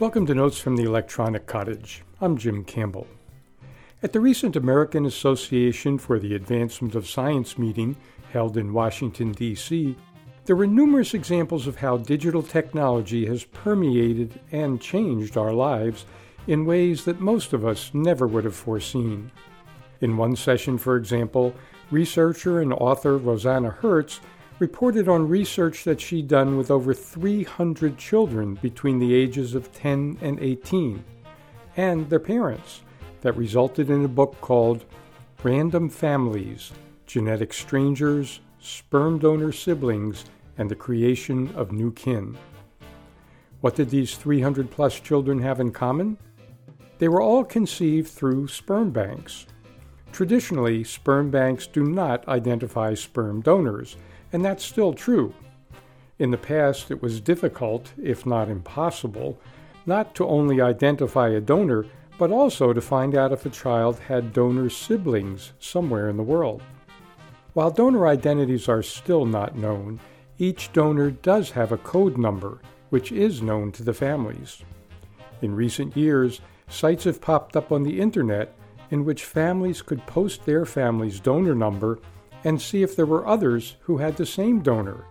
Welcome to Notes from the Electronic Cottage. I'm Jim Campbell. At the recent American Association for the Advancement of Science meeting held in Washington, D.C., there were numerous examples of how digital technology has permeated and changed our lives in ways that most of us never would have foreseen. In one session, for example, researcher and author Rosanna Hertz reported on research that she'd done with over 300 children between the ages of 10 and 18 and their parents that resulted in a book called Random Families Genetic Strangers, Sperm Donor Siblings, and the Creation of New Kin. What did these 300 plus children have in common? They were all conceived through sperm banks. Traditionally, sperm banks do not identify sperm donors and that's still true. In the past, it was difficult, if not impossible, not to only identify a donor, but also to find out if a child had donor siblings somewhere in the world. While donor identities are still not known, each donor does have a code number, which is known to the families. In recent years, sites have popped up on the internet in which families could post their family's donor number and see if there were others who had the same donor,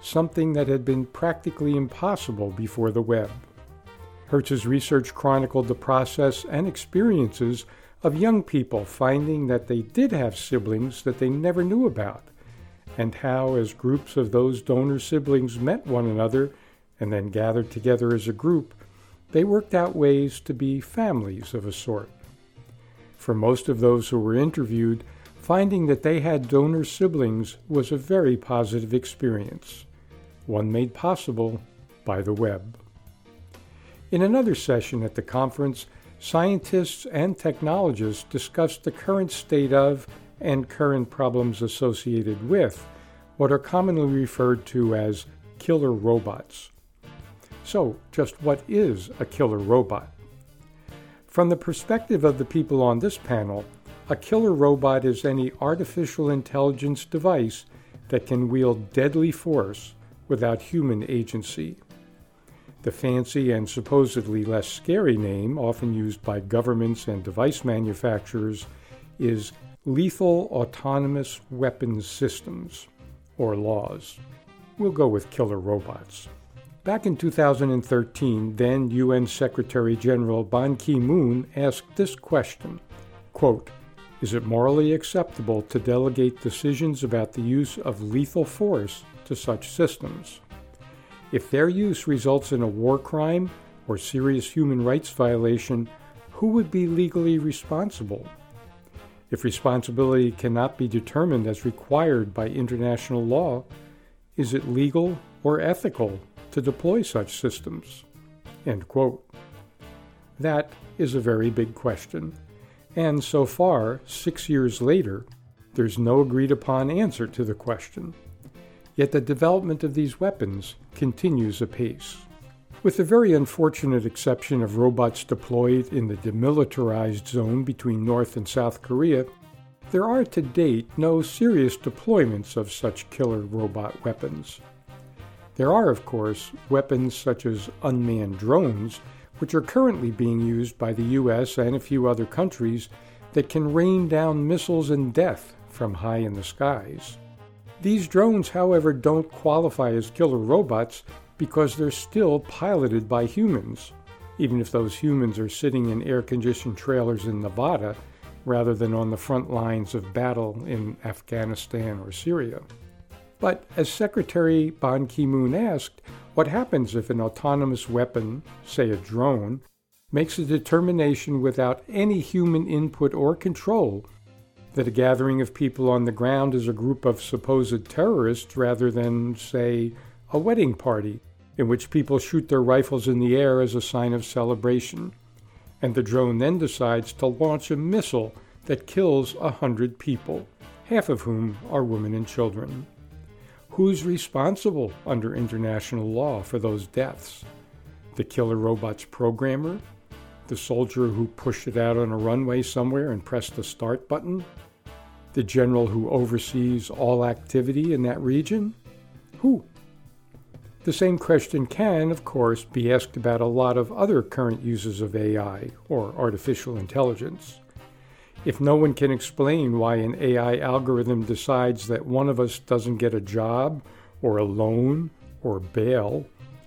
something that had been practically impossible before the web. Hertz's research chronicled the process and experiences of young people finding that they did have siblings that they never knew about, and how, as groups of those donor siblings met one another and then gathered together as a group, they worked out ways to be families of a sort. For most of those who were interviewed, Finding that they had donor siblings was a very positive experience, one made possible by the web. In another session at the conference, scientists and technologists discussed the current state of and current problems associated with what are commonly referred to as killer robots. So, just what is a killer robot? From the perspective of the people on this panel, a killer robot is any artificial intelligence device that can wield deadly force without human agency. The fancy and supposedly less scary name, often used by governments and device manufacturers, is Lethal Autonomous Weapons Systems, or LAWS. We'll go with killer robots. Back in 2013, then UN Secretary General Ban Ki moon asked this question quote, is it morally acceptable to delegate decisions about the use of lethal force to such systems? If their use results in a war crime or serious human rights violation, who would be legally responsible? If responsibility cannot be determined as required by international law, is it legal or ethical to deploy such systems? That is a very big question. And so far, six years later, there's no agreed upon answer to the question. Yet the development of these weapons continues apace. With the very unfortunate exception of robots deployed in the demilitarized zone between North and South Korea, there are to date no serious deployments of such killer robot weapons. There are, of course, weapons such as unmanned drones which are currently being used by the U.S. and a few other countries that can rain down missiles and death from high in the skies. These drones, however, don't qualify as killer robots because they're still piloted by humans, even if those humans are sitting in air conditioned trailers in Nevada rather than on the front lines of battle in Afghanistan or Syria. But as Secretary Ban Ki moon asked, what happens if an autonomous weapon, say a drone, makes a determination without any human input or control that a gathering of people on the ground is a group of supposed terrorists rather than, say, a wedding party in which people shoot their rifles in the air as a sign of celebration, and the drone then decides to launch a missile that kills a hundred people, half of whom are women and children. Who's responsible under international law for those deaths? The killer robot's programmer? The soldier who pushed it out on a runway somewhere and pressed the start button? The general who oversees all activity in that region? Who? The same question can, of course, be asked about a lot of other current uses of AI, or artificial intelligence. If no one can explain why an AI algorithm decides that one of us doesn't get a job, or a loan, or bail,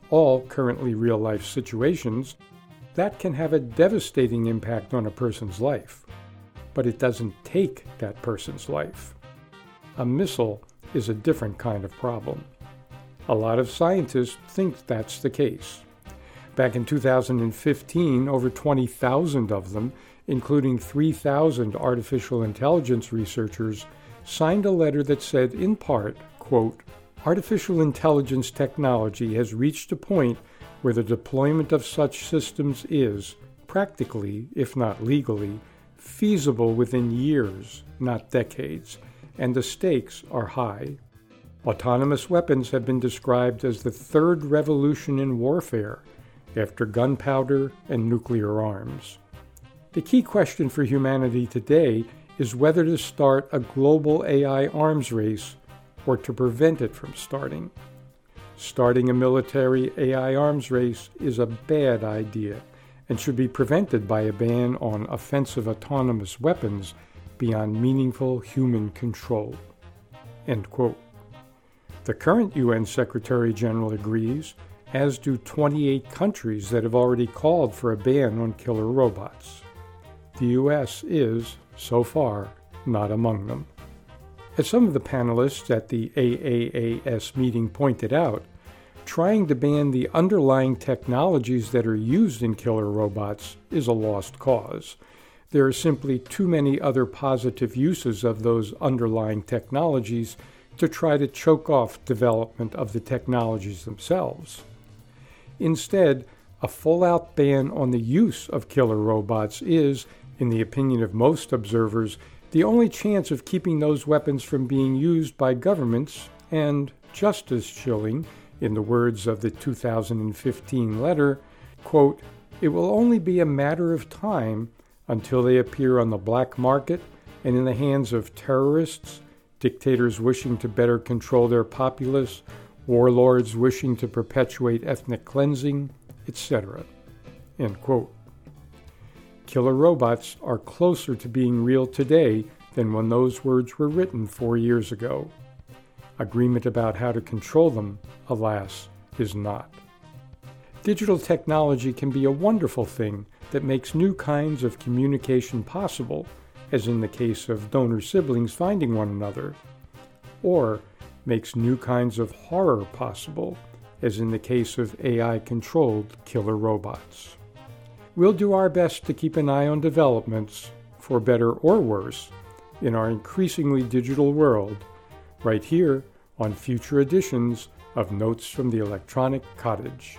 all currently real life situations, that can have a devastating impact on a person's life. But it doesn't take that person's life. A missile is a different kind of problem. A lot of scientists think that's the case. Back in 2015, over 20,000 of them, including 3,000 artificial intelligence researchers, signed a letter that said, in part, quote, Artificial intelligence technology has reached a point where the deployment of such systems is, practically, if not legally, feasible within years, not decades, and the stakes are high. Autonomous weapons have been described as the third revolution in warfare after gunpowder and nuclear arms. The key question for humanity today is whether to start a global AI arms race or to prevent it from starting. Starting a military AI arms race is a bad idea and should be prevented by a ban on offensive autonomous weapons beyond meaningful human control. The current UN Secretary General agrees, as do 28 countries that have already called for a ban on killer robots. The US is, so far, not among them. As some of the panelists at the AAAS meeting pointed out, trying to ban the underlying technologies that are used in killer robots is a lost cause. There are simply too many other positive uses of those underlying technologies to try to choke off development of the technologies themselves. Instead, a full out ban on the use of killer robots is, in the opinion of most observers, the only chance of keeping those weapons from being used by governments, and just as chilling, in the words of the 2015 letter, quote, it will only be a matter of time until they appear on the black market and in the hands of terrorists, dictators wishing to better control their populace, warlords wishing to perpetuate ethnic cleansing, etc. Killer robots are closer to being real today than when those words were written four years ago. Agreement about how to control them, alas, is not. Digital technology can be a wonderful thing that makes new kinds of communication possible as in the case of donor siblings finding one another, or makes new kinds of horror possible, as in the case of AI controlled killer robots. We'll do our best to keep an eye on developments, for better or worse, in our increasingly digital world, right here on future editions of Notes from the Electronic Cottage.